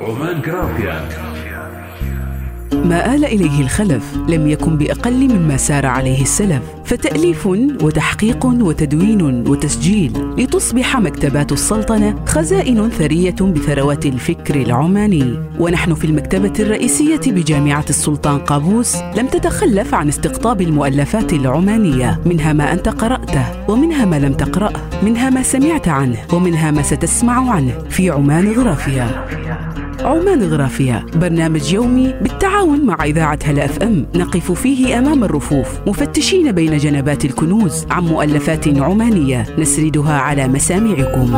عمان جرافيا ما آل إليه الخلف لم يكن بأقل مما سار عليه السلف فتأليف وتحقيق وتدوين وتسجيل لتصبح مكتبات السلطنة خزائن ثرية بثروات الفكر العماني. ونحن في المكتبة الرئيسية بجامعة السلطان قابوس لم تتخلف عن استقطاب المؤلفات العمانية منها ما أنت قرأته ومنها ما لم تقرأه منها ما سمعت عنه ومنها ما ستسمع عنه في عمان غرافيا. عمان غرافيا برنامج يومي بالتعاون مع إذاعة هلا أف أم. نقف فيه أمام الرفوف. مفتشين بين جنبات الكنوز عن مؤلفات عمانية. نسردها على مسامعكم.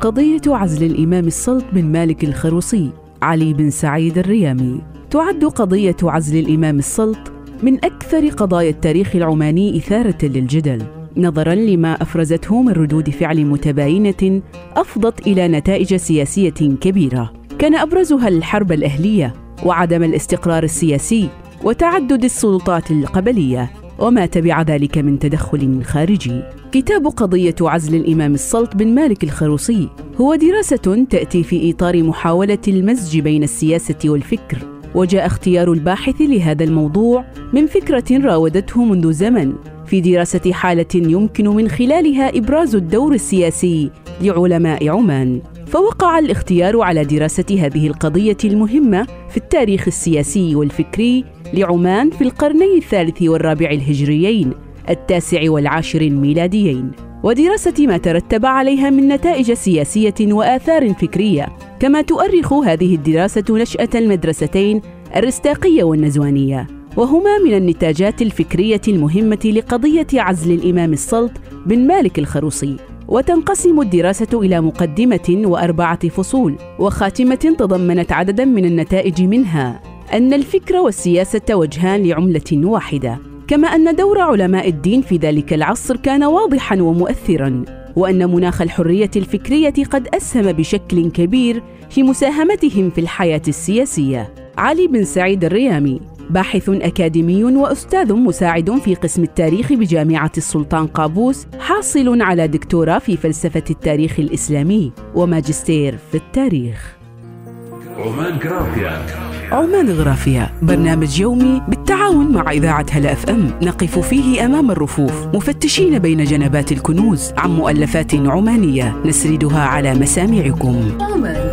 قضية عزل الإمام السلط بن مالك الخروصي. علي بن سعيد الريامي. تعد قضية عزل الإمام السلط من أكثر قضايا التاريخ العماني إثارة للجدل. نظرا لما أفرزته من ردود فعل متباينة أفضت إلى نتائج سياسية كبيرة. كان أبرزها الحرب الأهلية وعدم الاستقرار السياسي وتعدد السلطات القبلية وما تبع ذلك من تدخل خارجي. كتاب قضية عزل الإمام السلط بن مالك الخروصي هو دراسة تأتي في إطار محاولة المزج بين السياسة والفكر. وجاء اختيار الباحث لهذا الموضوع من فكرة راودته منذ زمن في دراسة حالة يمكن من خلالها إبراز الدور السياسي لعلماء عمان. فوقع الاختيار على دراسة هذه القضية المهمة في التاريخ السياسي والفكري لعمان في القرني الثالث والرابع الهجريين التاسع والعاشر الميلاديين. ودراسة ما ترتب عليها من نتائج سياسية وآثار فكرية كما تؤرخ هذه الدراسة نشأة المدرستين الرستاقية والنزوانية وهما من النتاجات الفكرية المهمة لقضية عزل الإمام السلط بن مالك الخروصي. وتنقسم الدراسة إلى مقدمة وأربعة فصول وخاتمة تضمنت عددا من النتائج منها أن الفكر والسياسة وجهان لعملة واحدة كما أن دور علماء الدين في ذلك العصر كان واضحا ومؤثرا. وأن مناخ الحرية الفكرية قد أسهم بشكل كبير في مساهمتهم في الحياة السياسية. علي بن سعيد الريامي باحث أكاديمي وأستاذ مساعد في قسم التاريخ بجامعة السلطان قابوس حاصل على دكتوراه في فلسفة التاريخ الإسلامي وماجستير في التاريخ. عمان جرافيا عمان غرافيا برنامج يومي بالتعاون مع إذاعة هلا أف أم. نقف فيه أمام الرفوف. مفتشين بين جنبات الكنوز عن مؤلفات عمانية. نسردها على مسامعكم. عمان.